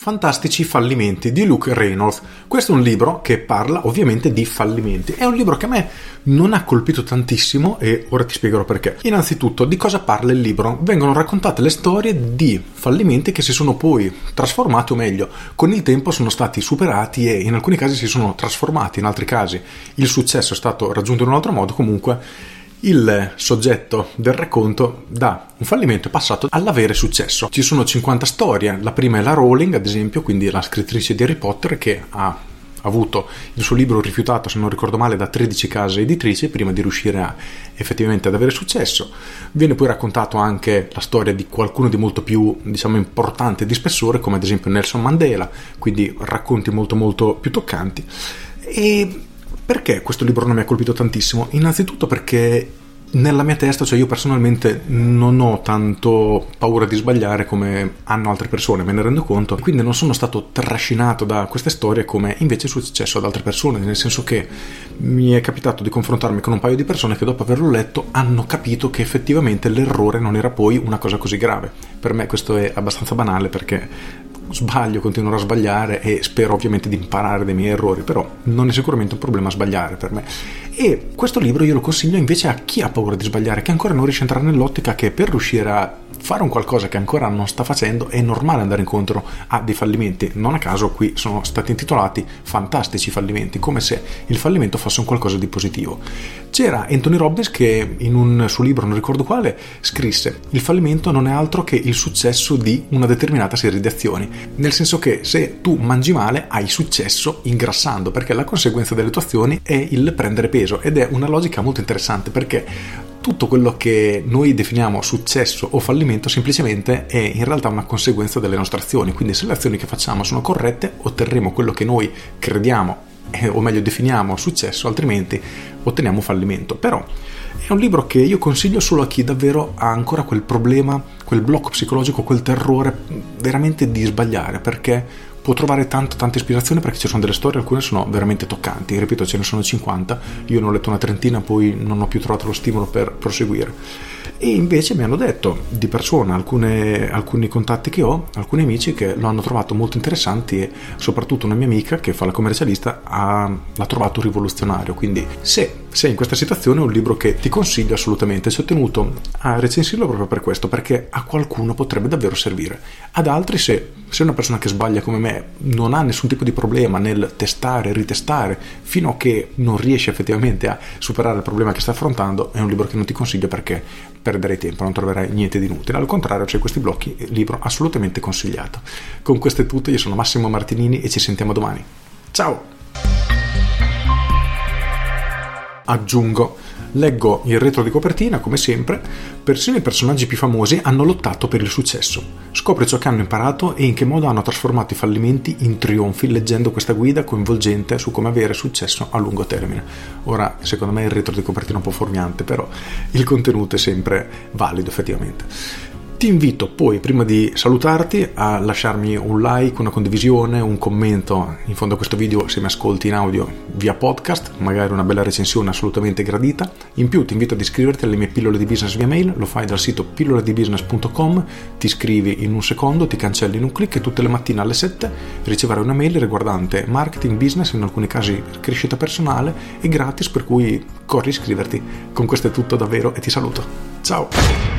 Fantastici fallimenti di Luke Reynolds. Questo è un libro che parla ovviamente di fallimenti. È un libro che a me non ha colpito tantissimo e ora ti spiegherò perché. Innanzitutto, di cosa parla il libro? Vengono raccontate le storie di fallimenti che si sono poi trasformati, o meglio, con il tempo sono stati superati e in alcuni casi si sono trasformati, in altri casi il successo è stato raggiunto in un altro modo, comunque il soggetto del racconto da un fallimento è passato all'avere successo. Ci sono 50 storie, la prima è la Rowling, ad esempio, quindi la scrittrice di Harry Potter che ha avuto il suo libro rifiutato, se non ricordo male, da 13 case editrici prima di riuscire a, effettivamente ad avere successo. Viene poi raccontato anche la storia di qualcuno di molto più, diciamo, importante di spessore, come ad esempio Nelson Mandela, quindi racconti molto molto più toccanti. E perché questo libro non mi ha colpito tantissimo? Innanzitutto perché nella mia testa, cioè io personalmente non ho tanto paura di sbagliare come hanno altre persone, me ne rendo conto, quindi non sono stato trascinato da queste storie come invece è successo ad altre persone, nel senso che mi è capitato di confrontarmi con un paio di persone che dopo averlo letto hanno capito che effettivamente l'errore non era poi una cosa così grave. Per me questo è abbastanza banale perché sbaglio, continuerò a sbagliare e spero ovviamente di imparare dai miei errori, però non è sicuramente un problema sbagliare per me. E questo libro io lo consiglio invece a chi ha paura di sbagliare, che ancora non riesce a entrare nell'ottica che per riuscire a fare un qualcosa che ancora non sta facendo è normale andare incontro a dei fallimenti. Non a caso qui sono stati intitolati fantastici fallimenti, come se il fallimento fosse un qualcosa di positivo. C'era Anthony Robbins che in un suo libro, non ricordo quale, scrisse il fallimento non è altro che il successo di una determinata serie di azioni, nel senso che se tu mangi male hai successo ingrassando, perché la conseguenza delle tue azioni è il prendere peso ed è una logica molto interessante perché tutto quello che noi definiamo successo o fallimento semplicemente è in realtà una conseguenza delle nostre azioni, quindi se le azioni che facciamo sono corrette otterremo quello che noi crediamo eh, o meglio definiamo successo, altrimenti otteniamo fallimento. Però è un libro che io consiglio solo a chi davvero ha ancora quel problema, quel blocco psicologico, quel terrore veramente di sbagliare, perché può trovare tanta, tanta ispirazione perché ci sono delle storie, alcune sono veramente toccanti, ripeto ce ne sono 50, io ne ho letto una trentina, poi non ho più trovato lo stimolo per proseguire. E invece mi hanno detto di persona, alcune, alcuni contatti che ho, alcuni amici che lo hanno trovato molto interessanti e soprattutto una mia amica che fa la commercialista ha, l'ha trovato rivoluzionario. Quindi se sei in questa situazione è un libro che ti consiglio assolutamente. Ci ho tenuto a recensirlo proprio per questo, perché a qualcuno potrebbe davvero servire. Ad altri se se una persona che sbaglia come me non ha nessun tipo di problema nel testare, ritestare, fino a che non riesce effettivamente a superare il problema che sta affrontando, è un libro che non ti consiglio perché perderai tempo, non troverai niente di inutile. Al contrario, c'è questi blocchi, libro assolutamente consigliato. Con questo è tutto, io sono Massimo Martinini e ci sentiamo domani. Ciao! Aggiungo Leggo il retro di copertina, come sempre, persino i personaggi più famosi hanno lottato per il successo. Scopri ciò che hanno imparato e in che modo hanno trasformato i fallimenti in trionfi leggendo questa guida coinvolgente su come avere successo a lungo termine. Ora, secondo me il retro di copertina è un po' fuorviante, però il contenuto è sempre valido effettivamente. Ti invito poi, prima di salutarti, a lasciarmi un like, una condivisione, un commento in fondo a questo video se mi ascolti in audio via podcast, magari una bella recensione assolutamente gradita. In più ti invito ad iscriverti alle mie pillole di business via mail, lo fai dal sito pilloledibusiness.com, ti iscrivi in un secondo, ti cancelli in un clic e tutte le mattine alle 7 riceverai una mail riguardante marketing, business, in alcuni casi crescita personale e gratis per cui corri a iscriverti. Con questo è tutto davvero e ti saluto. Ciao!